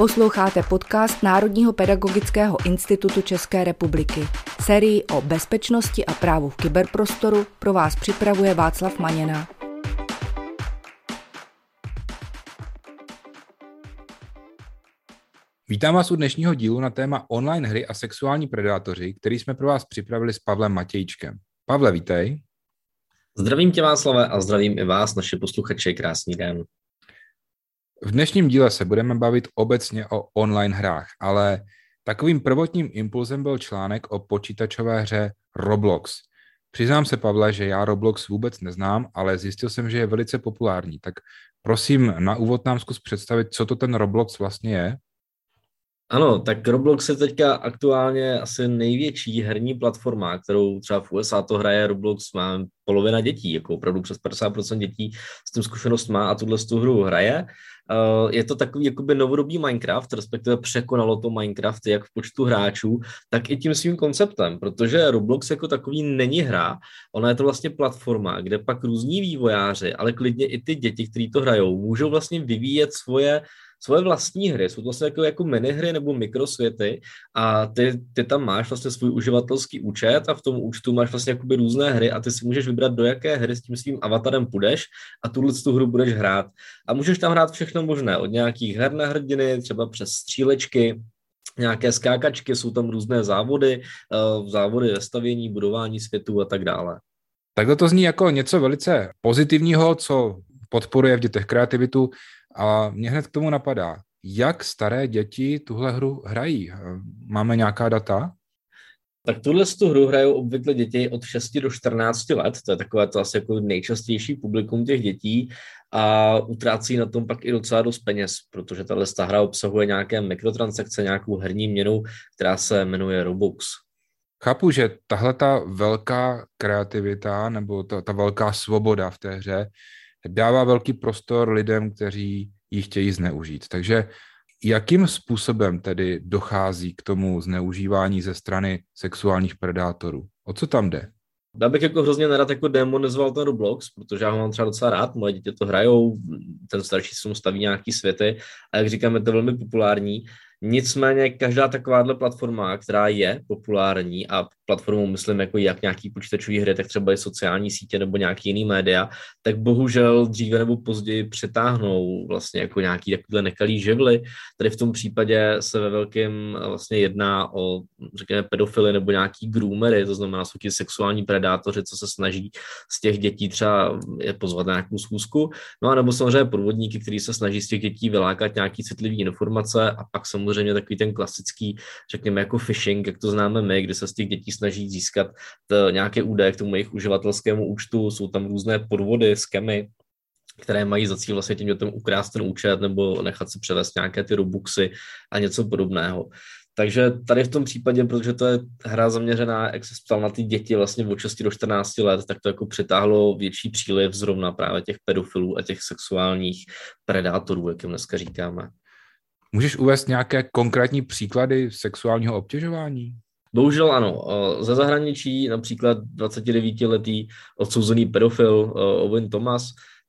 Posloucháte podcast Národního pedagogického institutu České republiky. Sérii o bezpečnosti a právu v kyberprostoru pro vás připravuje Václav Maněna. Vítám vás u dnešního dílu na téma online hry a sexuální predátoři, který jsme pro vás připravili s Pavlem Matějčkem. Pavle, vítej. Zdravím tě Václave a zdravím i vás, naše posluchače, krásný den. V dnešním díle se budeme bavit obecně o online hrách, ale takovým prvotním impulzem byl článek o počítačové hře Roblox. Přiznám se, Pavle, že já Roblox vůbec neznám, ale zjistil jsem, že je velice populární. Tak prosím, na úvod nám zkus představit, co to ten Roblox vlastně je. Ano, tak Roblox je teďka aktuálně asi největší herní platforma, kterou třeba v USA to hraje Roblox, má polovina dětí, jako opravdu přes 50% dětí s tím zkušenost má a tuhle tu hru hraje. Uh, je to takový jakoby novodobý Minecraft, respektive překonalo to Minecraft jak v počtu hráčů, tak i tím svým konceptem, protože Roblox jako takový není hra, ona je to vlastně platforma, kde pak různí vývojáři, ale klidně i ty děti, kteří to hrajou, můžou vlastně vyvíjet svoje svoje vlastní hry. Jsou to vlastně jako, jako minihry nebo mikrosvěty a ty, ty tam máš vlastně svůj uživatelský účet a v tom účtu máš vlastně jakoby různé hry a ty si můžeš vybrat, do jaké hry s tím svým avatarem půjdeš a tuhle tu hru budeš hrát. A můžeš tam hrát všechno možné, od nějakých her na hrdiny, třeba přes střílečky, nějaké skákačky, jsou tam různé závody, uh, závody ve stavění, budování světů a tak dále. Takhle to zní jako něco velice pozitivního, co podporuje v dětech kreativitu a mě hned k tomu napadá, jak staré děti tuhle hru hrají? Máme nějaká data? Tak tuhle tu hru hrajou obvykle děti od 6 do 14 let, to je takové to asi jako nejčastější publikum těch dětí a utrácí na tom pak i docela dost peněz, protože tahle hra obsahuje nějaké mikrotransakce, nějakou herní měnu, která se jmenuje Robux. Chápu, že tahle ta velká kreativita nebo ta, ta velká svoboda v té hře dává velký prostor lidem, kteří ji chtějí zneužít. Takže jakým způsobem tedy dochází k tomu zneužívání ze strany sexuálních predátorů? O co tam jde? Já bych jako hrozně nerad jako demonizoval ten Roblox, protože já ho mám třeba docela rád, moje děti to hrajou, ten starší se mu staví nějaký světy a jak říkám, je to velmi populární. Nicméně každá takováhle platforma, která je populární a platformou myslím jako jak nějaký počítačový hry, tak třeba i sociální sítě nebo nějaký jiný média, tak bohužel dříve nebo později přetáhnou vlastně jako nějaký takovýhle nekalý živly. Tady v tom případě se ve velkém vlastně jedná o, řekněme, pedofily nebo nějaký groomery, to znamená jsou ti sexuální predátoři, co se snaží z těch dětí třeba je pozvat na nějakou schůzku. No a nebo samozřejmě podvodníky, kteří se snaží z těch dětí vylákat nějaký citlivý informace a pak samozřejmě takový ten klasický, řekněme, jako phishing, jak to známe my, kdy se z těch dětí snaží získat to, nějaké údaje k tomu jejich uživatelskému účtu, jsou tam různé podvody, skemy, které mají za cíl vlastně tím dětem ukrást ten účet nebo nechat se převést nějaké ty robuxy a něco podobného. Takže tady v tom případě, protože to je hra zaměřená, jak se ptal na ty děti vlastně od 6 do 14 let, tak to jako přitáhlo větší příliv zrovna právě těch pedofilů a těch sexuálních predátorů, jak jim dneska říkáme. Můžeš uvést nějaké konkrétní příklady sexuálního obtěžování? Bohužel ano. Ze zahraničí například 29-letý odsouzený pedofil Owen Thomas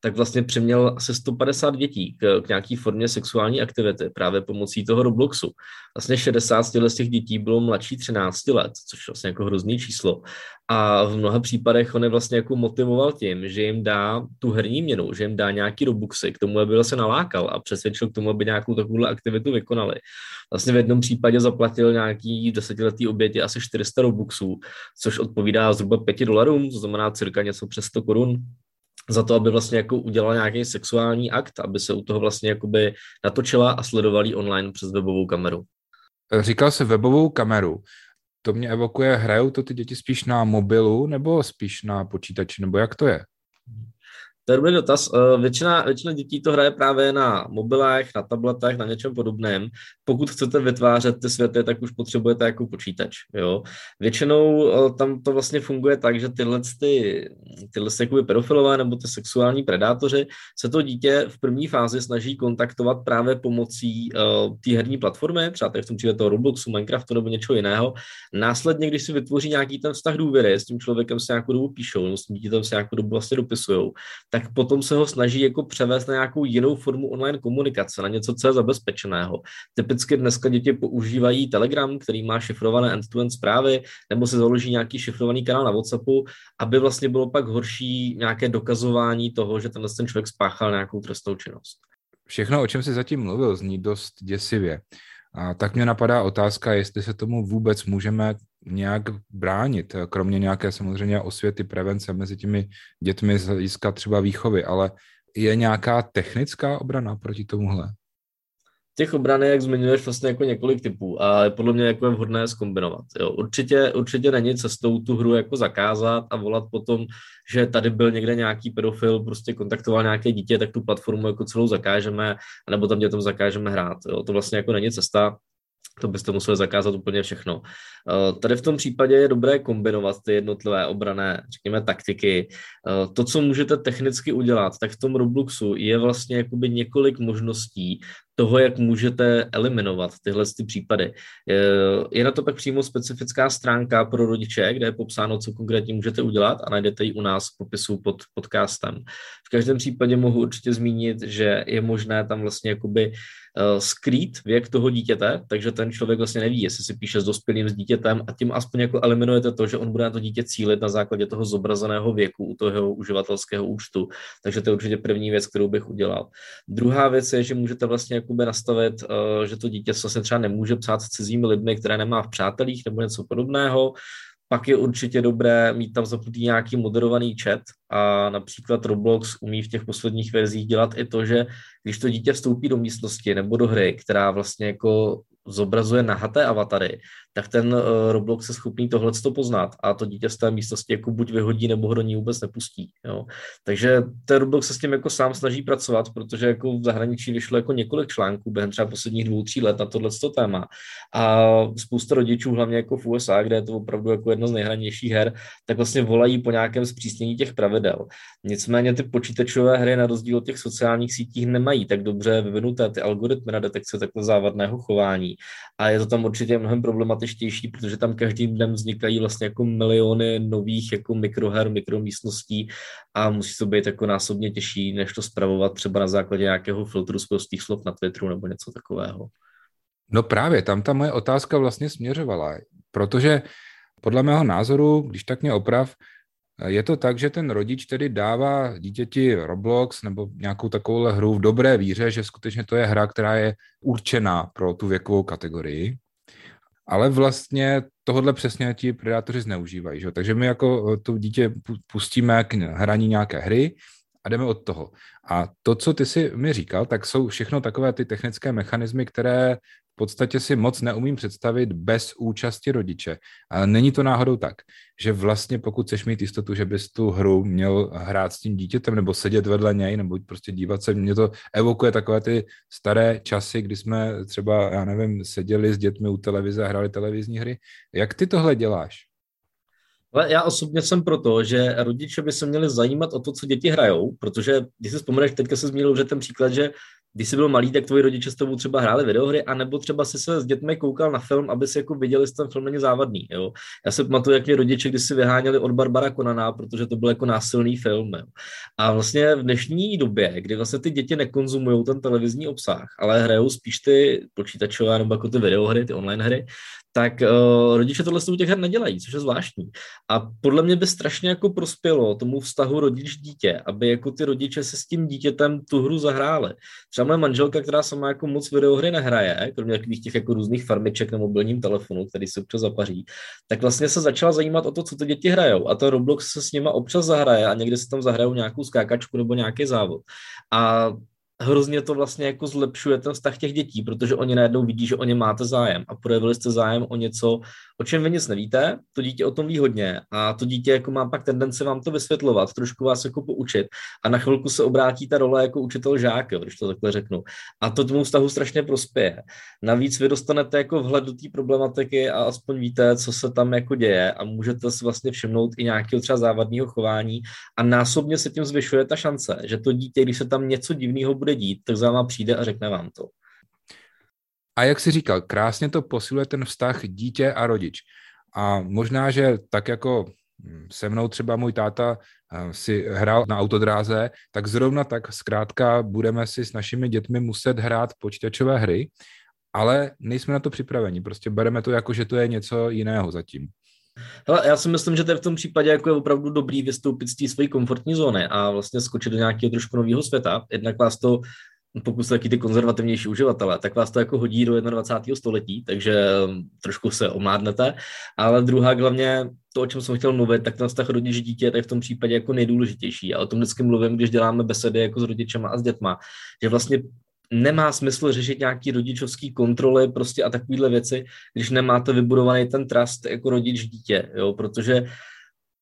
tak vlastně přeměl asi 150 dětí k, k nějaký formě sexuální aktivity právě pomocí toho Robloxu. Vlastně 60 z těch dětí bylo mladší 13 let, což vlastně jako hrozný číslo. A v mnoha případech on je vlastně jako motivoval tím, že jim dá tu herní měnu, že jim dá nějaký Robuxy k tomu, aby se nalákal a přesvědčil k tomu, aby nějakou takovou aktivitu vykonali. Vlastně v jednom případě zaplatil nějaký desetiletý oběti asi 400 Robuxů, což odpovídá zhruba 5 dolarům, to znamená cirka něco přes 100 korun za to, aby vlastně jako udělal nějaký sexuální akt, aby se u toho vlastně jakoby natočila a sledovala online přes webovou kameru. Říkal se webovou kameru. To mě evokuje, hrajou to ty děti spíš na mobilu nebo spíš na počítači, nebo jak to je? To je dobrý dotaz. Eh, většina, většina dětí to hraje právě na mobilech, na tabletech, na něčem podobném. Pokud chcete vytvářet ty světy, tak už potřebujete jako počítač. Jo? Většinou eh, tam to vlastně funguje tak, že tyhle, ty, tyhle ty pedofilové nebo ty sexuální predátoři se to dítě v první fázi snaží kontaktovat právě pomocí uh, té herní platformy, třeba v tom případě toho Robloxu, Minecraftu nebo něčeho jiného. Následně, když si vytvoří nějaký ten vztah důvěry, s tím člověkem se nějakou dobu píšou, s tím dítětem se nějakou dobu vlastně dopisují, tak potom se ho snaží jako převést na nějakou jinou formu online komunikace, na něco, co je zabezpečeného. Typicky dneska děti používají Telegram, který má šifrované end-to-end zprávy, nebo se založí nějaký šifrovaný kanál na WhatsAppu, aby vlastně bylo pak horší nějaké dokazování toho, že ten člověk spáchal nějakou trestnou činnost. Všechno, o čem jsi zatím mluvil, zní dost děsivě. A tak mě napadá otázka, jestli se tomu vůbec můžeme nějak bránit, kromě nějaké samozřejmě osvěty, prevence mezi těmi dětmi z hlediska třeba výchovy, ale je nějaká technická obrana proti tomuhle? těch obrany, jak zmiňuješ, vlastně jako několik typů a podle mě jako je vhodné zkombinovat. Jo. Určitě, určitě není cestou tu hru jako zakázat a volat potom, že tady byl někde nějaký pedofil, prostě kontaktoval nějaké dítě, tak tu platformu jako celou zakážeme, nebo tam dětem zakážeme hrát. Jo. To vlastně jako není cesta to byste museli zakázat úplně všechno. Eh, tady v tom případě je dobré kombinovat ty jednotlivé obrané, řekněme, taktiky. Eh, to, co můžete technicky udělat, tak v tom Robloxu je vlastně jakoby několik možností toho, jak můžete eliminovat tyhle ty případy. Je na to pak přímo specifická stránka pro rodiče, kde je popsáno, co konkrétně můžete udělat a najdete ji u nás v popisu pod podcastem. V každém případě mohu určitě zmínit, že je možné tam vlastně jakoby Eh, skrýt věk toho dítěte, takže ten člověk vlastně neví, jestli si píše s dospělým s dítětem a tím aspoň jako eliminujete to, že on bude na to dítě cílit na základě toho zobrazeného věku u toho uživatelského účtu. Takže to je určitě první věc, kterou bych udělal. Druhá věc je, že můžete vlastně jakoby nastavit, eh, že to dítě se třeba nemůže psát s cizími lidmi, které nemá v přátelích nebo něco podobného, pak je určitě dobré mít tam zapnutý nějaký moderovaný chat a například Roblox umí v těch posledních verzích dělat i to, že když to dítě vstoupí do místnosti nebo do hry, která vlastně jako zobrazuje nahaté avatary, tak ten uh, Roblox je schopný tohle poznat a to dítě z té místnosti jako buď vyhodí, nebo ho do ní vůbec nepustí. Jo. Takže ten Roblox se s tím jako sám snaží pracovat, protože jako v zahraničí vyšlo jako několik článků během třeba posledních dvou, tří let na tohle téma. A spousta rodičů, hlavně jako v USA, kde je to opravdu jako jedna z nejhranějších her, tak vlastně volají po nějakém zpřísnění těch pravidel. Nicméně ty počítačové hry na rozdíl od těch sociálních sítích nemají tak dobře vyvinuté ty algoritmy na detekci takhle závadného chování. A je to tam určitě mnohem problematičtější, protože tam každým dnem vznikají vlastně jako miliony nových jako mikroher, mikromístností a musí to být jako násobně těžší, než to spravovat třeba na základě nějakého filtru z prostých slov na Twitteru nebo něco takového. No právě, tam ta moje otázka vlastně směřovala, protože podle mého názoru, když tak mě oprav, je to tak, že ten rodič tedy dává dítěti Roblox nebo nějakou takovou hru v dobré víře, že skutečně to je hra, která je určená pro tu věkovou kategorii, ale vlastně tohle přesně ti predátoři zneužívají. Že? Takže my jako to dítě pustíme k hraní nějaké hry a jdeme od toho. A to, co ty si mi říkal, tak jsou všechno takové ty technické mechanismy, které podstatě si moc neumím představit bez účasti rodiče. Ale není to náhodou tak, že vlastně pokud chceš mít jistotu, že bys tu hru měl hrát s tím dítětem nebo sedět vedle něj nebo prostě dívat se, mě to evokuje takové ty staré časy, kdy jsme třeba, já nevím, seděli s dětmi u televize a hráli televizní hry. Jak ty tohle děláš? Ale já osobně jsem proto, že rodiče by se měli zajímat o to, co děti hrajou, protože když si vzpomeneš, teďka se zmínil že ten příklad, že když jsi byl malý, tak tvoji rodiče s tebou třeba hráli videohry, anebo třeba si se s dětmi koukal na film, aby si jako viděli, jestli ten film není závadný. Jo? Já se pamatuju, jak mě rodiče když si vyháněli od Barbara Konana, protože to byl jako násilný film. Jo? A vlastně v dnešní době, kdy vlastně ty děti nekonzumují ten televizní obsah, ale hrajou spíš ty počítačové nebo jako ty videohry, ty online hry, tak uh, rodiče tohle u těch her nedělají, což je zvláštní. A podle mě by strašně jako prospělo tomu vztahu rodič-dítě, aby jako ty rodiče se s tím dítětem tu hru zahráli. Třeba moje manželka, která sama jako moc videohry nehraje, kromě takových těch jako různých farmiček na mobilním telefonu, který se občas zapaří, tak vlastně se začala zajímat o to, co ty děti hrajou. A to Roblox se s nima občas zahraje a někdy se tam zahrajou nějakou skákačku nebo nějaký závod. A hrozně to vlastně jako zlepšuje ten vztah těch dětí, protože oni najednou vidí, že o ně máte zájem a projevili jste zájem o něco, o čem vy nic nevíte, to dítě o tom ví hodně a to dítě jako má pak tendence vám to vysvětlovat, trošku vás jako poučit a na chvilku se obrátí ta role jako učitel žák, jo, když to takhle řeknu. A to tomu vztahu strašně prospěje. Navíc vy dostanete jako vhled do té problematiky a aspoň víte, co se tam jako děje a můžete si vlastně všimnout i nějakého třeba závadného chování a násobně se tím zvyšuje ta šance, že to dítě, když se tam něco divného bude dít, tak za váma přijde a řekne vám to. A jak jsi říkal, krásně to posiluje ten vztah dítě a rodič. A možná, že tak jako se mnou třeba můj táta eh, si hrál na autodráze, tak zrovna tak zkrátka budeme si s našimi dětmi muset hrát počítačové hry, ale nejsme na to připraveni. Prostě bereme to jako, že to je něco jiného zatím. Hele, já si myslím, že to je v tom případě jako je opravdu dobrý vystoupit z té své komfortní zóny a vlastně skočit do nějakého trošku nového světa. Jednak vás to pokud jste taky ty konzervativnější uživatelé, tak vás to jako hodí do 21. století, takže um, trošku se omládnete. Ale druhá hlavně to, o čem jsem chtěl mluvit, tak ten vztah rodič dítě je v tom případě jako nejdůležitější. A o tom vždycky mluvím, když děláme besedy jako s rodičema a s dětma, že vlastně nemá smysl řešit nějaký rodičovský kontroly prostě a takovéhle věci, když nemáte vybudovaný ten trust jako rodič dítě, jo, protože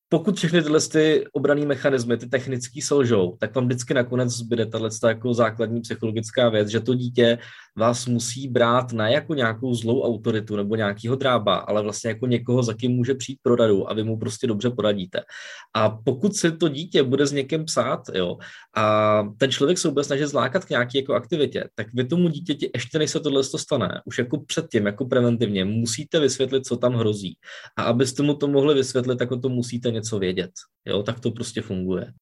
pokud všechny tyhle ty obraný mechanismy, ty technický selžou, tak vám vždycky nakonec zbyde tahle jako základní psychologická věc, že to dítě vás musí brát na jako nějakou zlou autoritu nebo nějakýho drába, ale vlastně jako někoho, za kým může přijít pro radu a vy mu prostě dobře poradíte. A pokud se to dítě bude s někým psát, jo, a ten člověk se bude snažit zlákat k nějaké jako aktivitě, tak vy tomu dítěti ještě než se tohle stane, už jako předtím, jako preventivně, musíte vysvětlit, co tam hrozí. A abyste mu to mohli vysvětlit, tak to musíte něco vědět. Jo, tak to prostě funguje.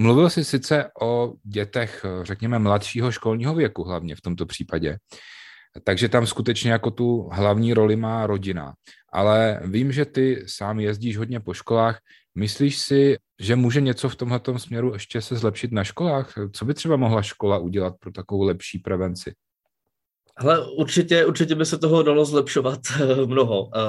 Mluvil jsi sice o dětech, řekněme, mladšího školního věku, hlavně v tomto případě. Takže tam skutečně jako tu hlavní roli má rodina. Ale vím, že ty sám jezdíš hodně po školách. Myslíš si, že může něco v tomhle směru ještě se zlepšit na školách? Co by třeba mohla škola udělat pro takovou lepší prevenci? Hele, určitě, určitě by se toho dalo zlepšovat eh, mnoho. Eh,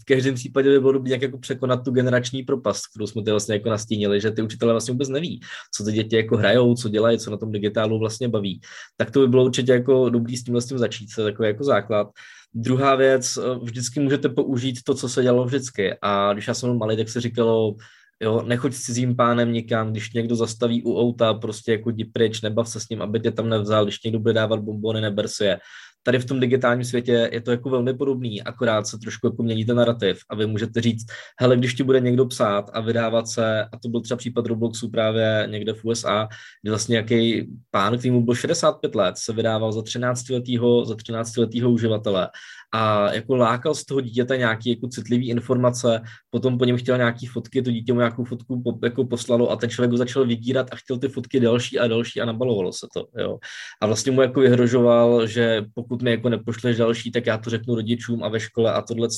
v každém případě by bylo dobré nějak jako překonat tu generační propast, kterou jsme tady vlastně jako nastínili, že ty učitelé vlastně vůbec neví, co ty děti jako hrajou, co dělají, co na tom digitálu vlastně baví. Tak to by bylo určitě jako dobrý s tímhle s tím začít, je takový jako základ. Druhá věc, eh, vždycky můžete použít to, co se dělalo vždycky. A když já jsem malý, tak se říkalo, Jo, nechoď s cizím pánem nikam, když někdo zastaví u auta, prostě jako jdi pryč, nebav se s ním, aby tě tam nevzal, když někdo bude dávat bombony, neber si je tady v tom digitálním světě je to jako velmi podobný, akorát se trošku jako mění ten narrativ a vy můžete říct, hele, když ti bude někdo psát a vydávat se, a to byl třeba případ Robloxu právě někde v USA, kdy vlastně nějaký pán, který mu byl 65 let, se vydával za 13 letýho, za 13 letýho uživatele a jako lákal z toho dítěte nějaký jako citlivý informace, potom po něm chtěl nějaký fotky, to dítě mu nějakou fotku po, jako poslalo a ten člověk ho začal vydírat a chtěl ty fotky další a další a nabalovalo se to, jo. A vlastně mu jako vyhrožoval, že pokud mi jako nepošleš další, tak já to řeknu rodičům a ve škole a tohle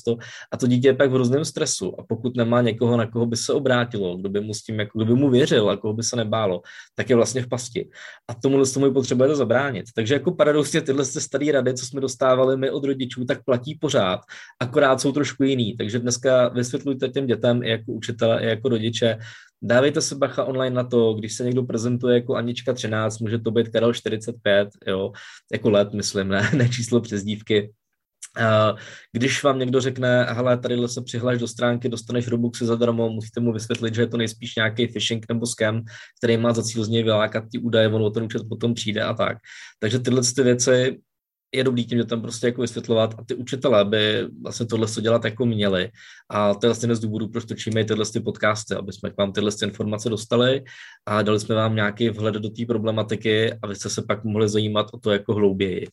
a to dítě je pak v hrozném stresu a pokud nemá někoho, na koho by se obrátilo, kdo by mu s tím, jako, kdo by mu věřil a koho by se nebálo, tak je vlastně v pasti. A tomu tomu potřebujete zabránit. Takže jako paradoxně tyhle staré rady, co jsme dostávali my od rodičů, tak platí pořád, akorát jsou trošku jiný. Takže dneska vysvětlujte těm dětem i jako učitele, i jako rodiče, Dávejte se bacha online na to, když se někdo prezentuje jako Anička 13, může to být Karel 45, jo, jako let, myslím, ne, ne číslo přezdívky. Když vám někdo řekne, hele, tady se přihlaš do stránky, dostaneš Robuxy zadarmo, musíte mu vysvětlit, že je to nejspíš nějaký phishing nebo scam, který má za cíl z něj vylákat ty údaje, ono ten účet potom přijde a tak. Takže tyhle ty věci je dobrý tím, že tam prostě jako vysvětlovat a ty učitelé by vlastně tohle co dělat jako měli. A to je vlastně z důvodu, proč točíme tyhle ty podcasty, aby jsme k vám tyhle informace dostali a dali jsme vám nějaký vhled do té problematiky a vy jste se pak mohli zajímat o to jako hlouběji.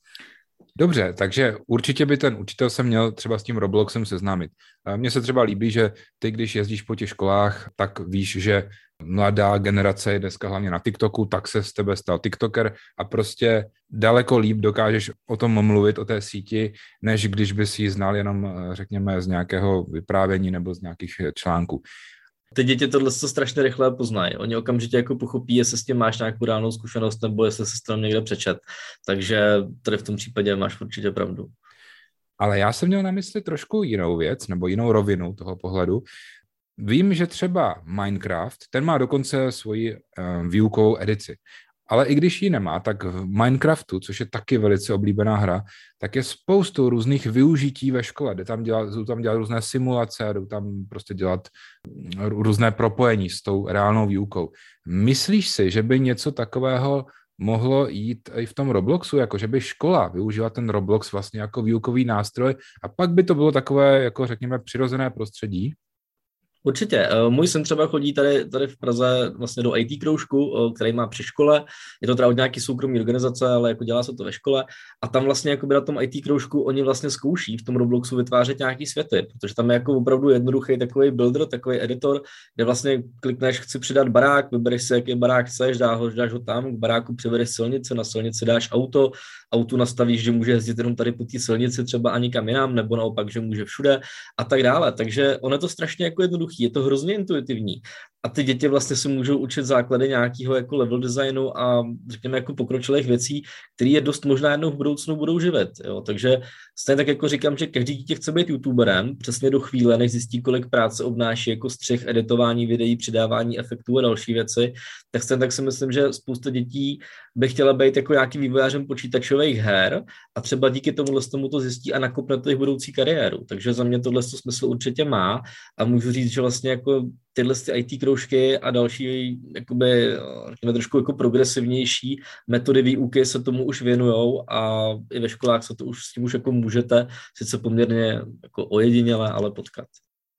Dobře, takže určitě by ten učitel se měl třeba s tím Robloxem seznámit. Mně se třeba líbí, že ty, když jezdíš po těch školách, tak víš, že mladá generace je dneska hlavně na TikToku, tak se z tebe stal TikToker a prostě daleko líp dokážeš o tom mluvit, o té síti, než když bys ji znal jenom, řekněme, z nějakého vyprávění nebo z nějakých článků. Ty děti tohle to strašně rychle poznají. Oni okamžitě jako pochopí, jestli s tím máš nějakou reálnou zkušenost nebo jestli se tam někde přečet. Takže tady v tom případě máš určitě pravdu. Ale já jsem měl na mysli trošku jinou věc, nebo jinou rovinu toho pohledu. Vím, že třeba Minecraft, ten má dokonce svoji um, výukovou edici. Ale i když ji nemá, tak v Minecraftu, což je taky velice oblíbená hra, tak je spoustu různých využití ve škole. Jde tam dělat, jdou tam dělat různé simulace, jdou tam prostě dělat různé propojení s tou reálnou výukou. Myslíš si, že by něco takového mohlo jít i v tom Robloxu, jako že by škola využila ten Roblox vlastně jako výukový nástroj a pak by to bylo takové, jako řekněme, přirozené prostředí? Určitě. Eh, můj syn třeba chodí tady, tady v Praze vlastně do IT kroužku, eh, který má při škole. Je to teda od nějaký soukromý organizace, ale jako dělá se to ve škole. A tam vlastně jako na tom IT kroužku oni vlastně zkouší v tom Robloxu vytvářet nějaký světy, protože tam je jako opravdu jednoduchý takový builder, takový editor, kde vlastně klikneš, chci přidat barák, vybereš si, jaký barák chceš, dáš ho, dáš ho tam, k baráku přivedeš silnici, na silnici dáš auto, autu nastavíš, že může jezdit jenom tady po té silnici třeba ani kam jinam, nebo naopak, že může všude a tak dále. Takže ono je to strašně jako jednoduchý, je to hrozně intuitivní a ty děti vlastně si můžou učit základy nějakého jako level designu a řekněme jako pokročilých věcí, které je dost možná jednou v budoucnu budou živit. Jo? Takže stejně tak jako říkám, že každý dítě chce být youtuberem, přesně do chvíle, než zjistí, kolik práce obnáší jako střih, editování videí, přidávání efektů a další věci, tak stejně tak si myslím, že spousta dětí by chtěla být jako nějakým vývojářem počítačových her a třeba díky tomu tomu to zjistí a nakopne to jejich budoucí kariéru. Takže za mě tohle smysl určitě má a můžu říct, že vlastně jako tyhle ty IT kroužky a další, jakoby, řekněme, trošku jako progresivnější metody výuky se tomu už věnují a i ve školách se to už s tím už jako můžete, sice poměrně jako ojediněle, ale potkat.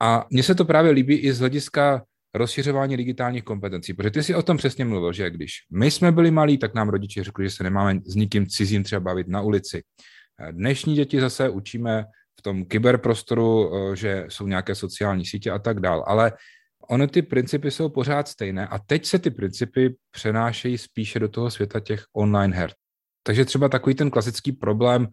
A mně se to právě líbí i z hlediska rozšiřování digitálních kompetencí, protože ty si o tom přesně mluvil, že když my jsme byli malí, tak nám rodiče řekli, že se nemáme s nikým cizím třeba bavit na ulici. Dnešní děti zase učíme v tom kyberprostoru, že jsou nějaké sociální sítě a tak dál, ale Ony ty principy jsou pořád stejné a teď se ty principy přenášejí spíše do toho světa těch online her. Takže třeba takový ten klasický problém,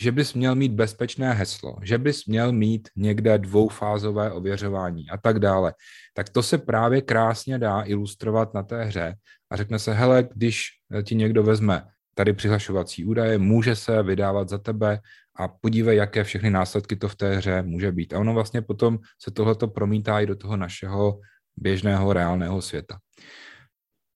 že bys měl mít bezpečné heslo, že bys měl mít někde dvoufázové ověřování a tak dále, tak to se právě krásně dá ilustrovat na té hře a řekne se, hele, když ti někdo vezme tady přihlašovací údaje, může se vydávat za tebe a podívej, jaké všechny následky to v té hře může být. A ono vlastně potom se tohleto promítá i do toho našeho běžného reálného světa.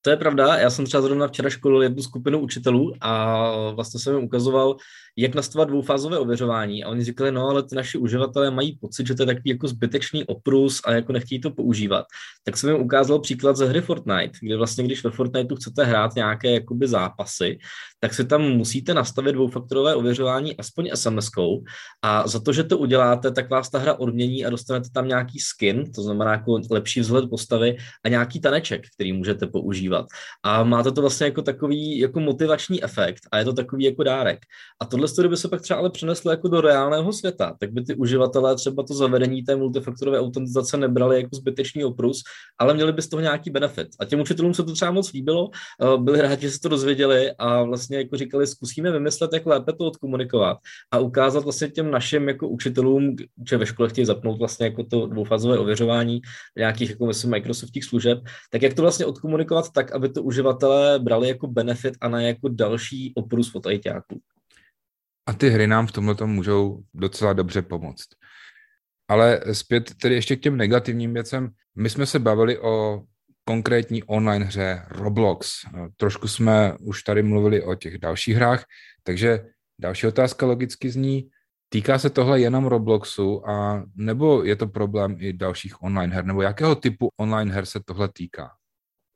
To je pravda, já jsem třeba zrovna včera školil jednu skupinu učitelů a vlastně jsem jim ukazoval, jak nastavovat dvoufázové ověřování. A oni říkali, no ale ty naši uživatelé mají pocit, že to je takový jako zbytečný oprus a jako nechtějí to používat. Tak jsem jim ukázal příklad ze hry Fortnite, kde vlastně, když ve Fortniteu chcete hrát nějaké jakoby zápasy, tak si tam musíte nastavit dvoufaktorové ověřování aspoň SMS-kou a za to, že to uděláte, tak vás ta hra odmění a dostanete tam nějaký skin, to znamená jako lepší vzhled postavy a nějaký taneček, který můžete používat. A máte to vlastně jako takový jako motivační efekt a je to takový jako dárek. A tohle tohle by se pak třeba ale přeneslo jako do reálného světa, tak by ty uživatelé třeba to zavedení té multifaktorové autentizace nebrali jako zbytečný oprus, ale měli by z toho nějaký benefit. A těm učitelům se to třeba moc líbilo, eh, byli rádi, že se to dozvěděli a vlastně jako říkali, zkusíme vymyslet, jak lépe to odkomunikovat a ukázat vlastně těm našim jako učitelům, že ve škole chtějí zapnout vlastně jako to dvoufázové ověřování nějakých jako myslím Microsoftích služeb, tak jak to vlastně odkomunikovat tak, aby to uživatelé brali jako benefit a ne jako další oprus od ajťáků. A ty hry nám v tomhle můžou docela dobře pomoct. Ale zpět tedy ještě k těm negativním věcem. My jsme se bavili o konkrétní online hře Roblox. Trošku jsme už tady mluvili o těch dalších hrách, takže další otázka logicky zní, týká se tohle jenom Robloxu a nebo je to problém i dalších online her, nebo jakého typu online her se tohle týká?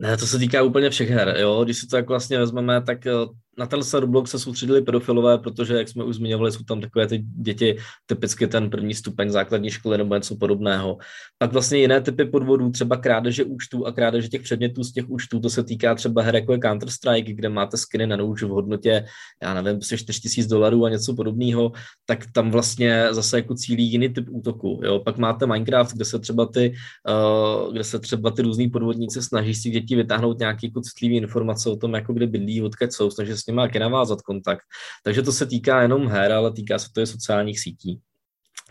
Ne, to se týká úplně všech her, jo. Když si to tak vlastně vezmeme, tak eh, na ten Roblox se soustředili pedofilové, protože, jak jsme už zmiňovali, jsou tam takové ty děti, typicky ten první stupeň základní školy nebo něco podobného. Pak vlastně jiné typy podvodů, třeba krádeže účtů a krádeže těch předmětů z těch účtů, to se týká třeba her jako je Counter-Strike, kde máte skiny na nůž v hodnotě, já nevím, 4 prostě tisíc dolarů a něco podobného, tak tam vlastně zase jako cílí jiný typ útoku. Jo? Pak máte Minecraft, kde se třeba ty, uh, kde se třeba ty různý podvodníci snaží si děti vytáhnout nějaké jako citlivé informace o tom, jako kde bydlí, odkud jsou, snaží s nimi taky navázat kontakt. Takže to se týká jenom her, ale týká se to i sociálních sítí.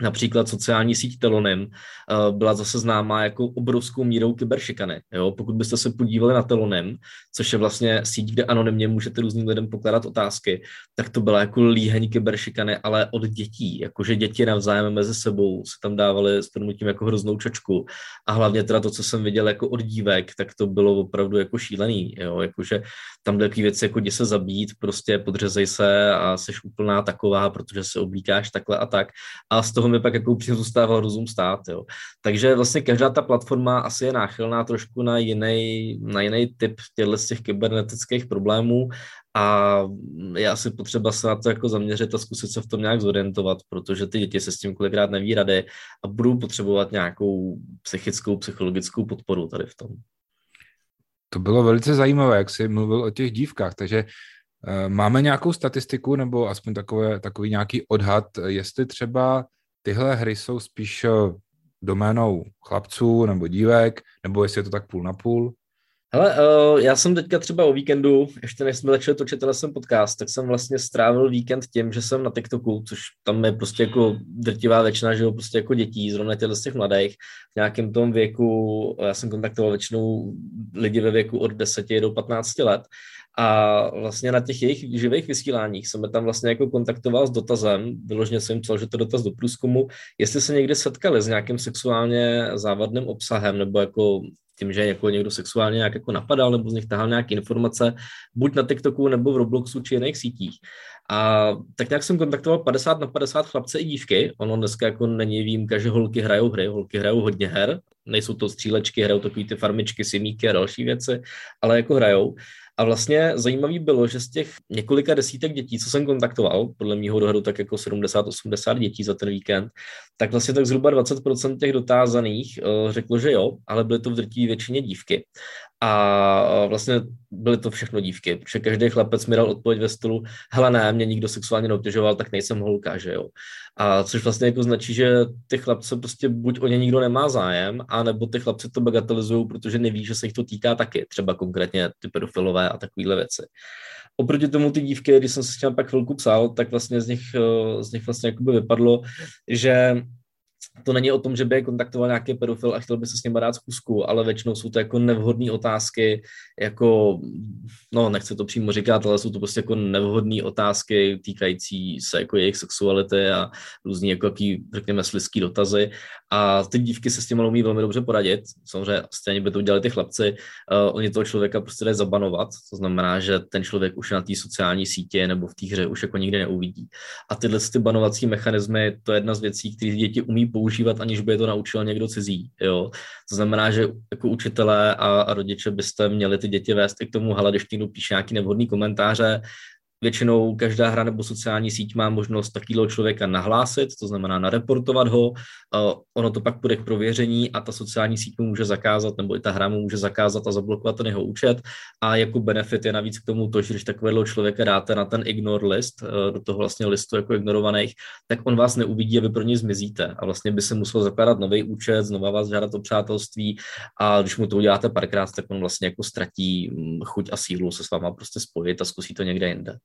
Například sociální síť Telonym eh, byla zase známá jako obrovskou mírou kyberšikany. Jo? Pokud byste se podívali na Telonym, což je vlastně síť, kde anonymně můžete různým lidem pokládat otázky, tak to byla jako líheň kyberšikany, ale od dětí. Jakože děti navzájem mezi sebou se tam dávali s tím jako hroznou čočku. A hlavně teda to, co jsem viděl jako od dívek, tak to bylo opravdu jako šílený. Jo? Jakože tam takové věci, jako jdi se zabít, prostě podřezej se a jsi úplná taková, protože se oblíkáš takhle a tak. A z toho toho mi pak jako upřímně zůstával rozum stát. Jo. Takže vlastně každá ta platforma asi je náchylná trošku na jiný, na jiný typ těchto z těch kybernetických problémů a je asi potřeba se na to jako zaměřit a zkusit se v tom nějak zorientovat, protože ty děti se s tím kolikrát neví rady a budou potřebovat nějakou psychickou, psychologickou podporu tady v tom. To bylo velice zajímavé, jak jsi mluvil o těch dívkách, takže uh, máme nějakou statistiku nebo aspoň takové, takový nějaký odhad, jestli třeba tyhle hry jsou spíš eh, doménou chlapců nebo dívek, nebo jestli je to tak půl na půl? Hele, uh, já jsem teďka třeba o víkendu, ještě než jsme začali točit tenhle podcast, tak jsem vlastně strávil víkend tím, že jsem na TikToku, což tam je prostě jako drtivá většina, že jo, prostě jako dětí, zrovna těchto z těch mladých, v nějakém tom věku, já jsem kontaktoval většinou lidi ve věku od 10 do 15 let. A vlastně na těch jejich živých vysíláních jsem tam vlastně jako kontaktoval s dotazem, vyloženě jsem jim psal, že to dotaz do průzkumu, jestli se někdy setkali s nějakým sexuálně závadným obsahem nebo jako tím, že jako někdo sexuálně nějak jako napadal nebo z nich tahal nějaké informace, buď na TikToku nebo v Robloxu či jiných sítích. A tak nějak jsem kontaktoval 50 na 50 chlapce i dívky. Ono dneska jako není výjimka, že holky hrajou hry, holky hrajou hodně her. Nejsou to střílečky, hrajou takový ty farmičky, simíky a další věci, ale jako hrajou. A vlastně zajímavý bylo, že z těch několika desítek dětí, co jsem kontaktoval, podle mého dohledu tak jako 70-80 dětí za ten víkend, tak vlastně tak zhruba 20% těch dotázaných uh, řeklo, že jo, ale byly to v drtivé většině dívky. A vlastně byly to všechno dívky, protože každý chlapec mi dal odpověď ve stylu, hele ne, mě nikdo sexuálně neobtěžoval, tak nejsem holka, že jo. A což vlastně jako značí, že ty chlapce prostě buď o ně nikdo nemá zájem, anebo ty chlapci to bagatelizují, protože neví, že se jich to týká taky, třeba konkrétně ty pedofilové a takovéhle věci. Oproti tomu ty dívky, když jsem se s tím pak chvilku psal, tak vlastně z nich, eh, z nich vlastně jakoby vypadlo, že to není o tom, že by je kontaktoval nějaký pedofil a chtěl by se s ním dát zkusku, ale většinou jsou to jako nevhodné otázky, jako, no nechci to přímo říkat, ale jsou to prostě jako nevhodné otázky týkající se jako jejich sexuality a různý jako jaký, řekněme, slizký dotazy. A ty dívky se s tím umí velmi dobře poradit, samozřejmě stejně by to udělali ty chlapci, uh, oni toho člověka prostě dají zabanovat, to znamená, že ten člověk už na té sociální sítě nebo v té hře už jako nikdy neuvidí. A tyhle ty banovací mechanismy, to je jedna z věcí, které děti umí používat, aniž by je to naučil někdo cizí. Jo? To znamená, že jako učitelé a, a rodiče byste měli ty děti vést i k tomu, hele, když píše nějaký nevhodný komentáře, Většinou každá hra nebo sociální síť má možnost takového člověka nahlásit, to znamená nareportovat ho, ono to pak půjde k prověření a ta sociální síť mu může zakázat, nebo i ta hra mu může zakázat a zablokovat ten jeho účet. A jako benefit je navíc k tomu to, že když takového člověka dáte na ten ignore list, e, do toho vlastně listu jako ignorovaných, tak on vás neuvidí a vy pro ně zmizíte. A vlastně by se musel zakládat nový účet, znova vás žádat o přátelství a když mu to uděláte párkrát, tak on vlastně jako ztratí mm, chuť a sílu se s váma prostě spojit a zkusí to někde jinde.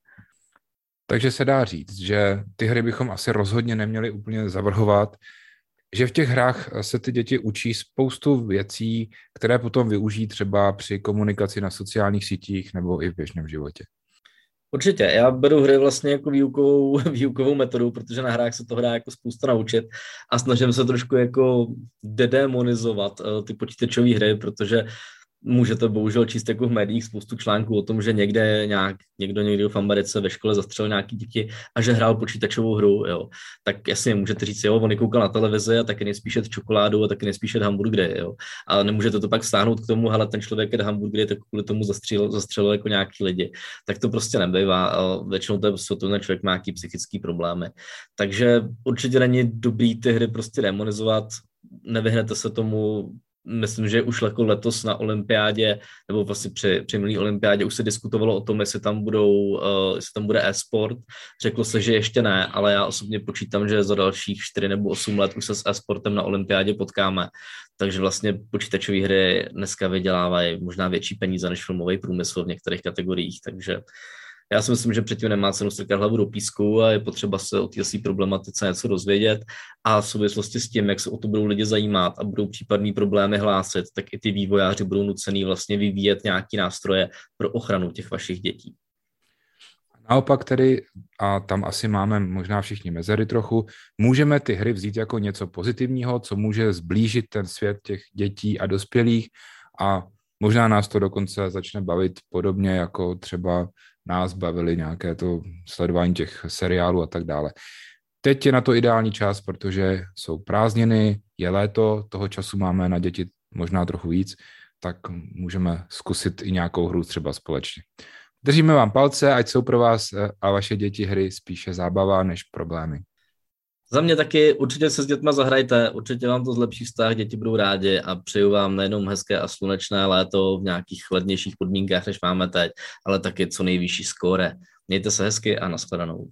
Takže se dá říct, že ty hry bychom asi rozhodně neměli úplně zavrhovat, že v těch hrách se ty děti učí spoustu věcí, které potom využijí třeba při komunikaci na sociálních sítích nebo i v běžném životě. Určitě, já beru hry vlastně jako výukovou, výukovou metodu, protože na hrách se toho dá jako spousta naučit a snažím se trošku jako dedemonizovat uh, ty počítačové hry, protože můžete bohužel číst jako v médiích spoustu článků o tom, že někde nějak, někdo někdy v Americe ve škole zastřelil nějaký děti a že hrál počítačovou hru, jo. Tak jasně můžete říct, jo, on koukal na televizi a taky nespíšet čokoládu a taky nespíšet hamburgery, jo. A nemůžete to pak stáhnout k tomu, ale ten člověk je hamburgery, tak kvůli tomu zastřelil, zastřelil jako nějaký lidi. Tak to prostě nebývá. Většinou to je prostě to, člověk má nějaký psychický problémy. Takže určitě není dobrý ty hry prostě demonizovat, nevyhnete se tomu myslím, že už jako letos na olympiádě, nebo vlastně při, při minulý olympiádě už se diskutovalo o tom, jestli tam, budou, uh, jestli tam bude e-sport. Řeklo se, že ještě ne, ale já osobně počítám, že za dalších 4 nebo 8 let už se s e-sportem na olympiádě potkáme. Takže vlastně počítačové hry dneska vydělávají možná větší peníze než filmový průmysl v některých kategoriích, takže já si myslím, že předtím nemá cenu strkat hlavu do písku a je potřeba se o té problematice něco dozvědět a v souvislosti s tím, jak se o to budou lidi zajímat a budou případný problémy hlásit, tak i ty vývojáři budou nucený vlastně vyvíjet nějaký nástroje pro ochranu těch vašich dětí. Naopak tedy, a tam asi máme možná všichni mezery trochu, můžeme ty hry vzít jako něco pozitivního, co může zblížit ten svět těch dětí a dospělých a možná nás to dokonce začne bavit podobně jako třeba nás bavili nějaké to sledování těch seriálů a tak dále. teď je na to ideální čas, protože jsou prázdniny, je léto, toho času máme na děti možná trochu víc, tak můžeme zkusit i nějakou hru třeba společně. Držíme vám palce, ať jsou pro vás eh, a vaše děti hry spíše zábava než problémy. Za mě taky určitě se s dětma zahrajte, určitě vám to zlepší vztah, děti budou rádi a přeju vám nejenom hezké a slunečné léto v nějakých lednějších podmínkách, než máme teď, ale taky co nejvyšší skóre. Mějte se hezky a nashledanou.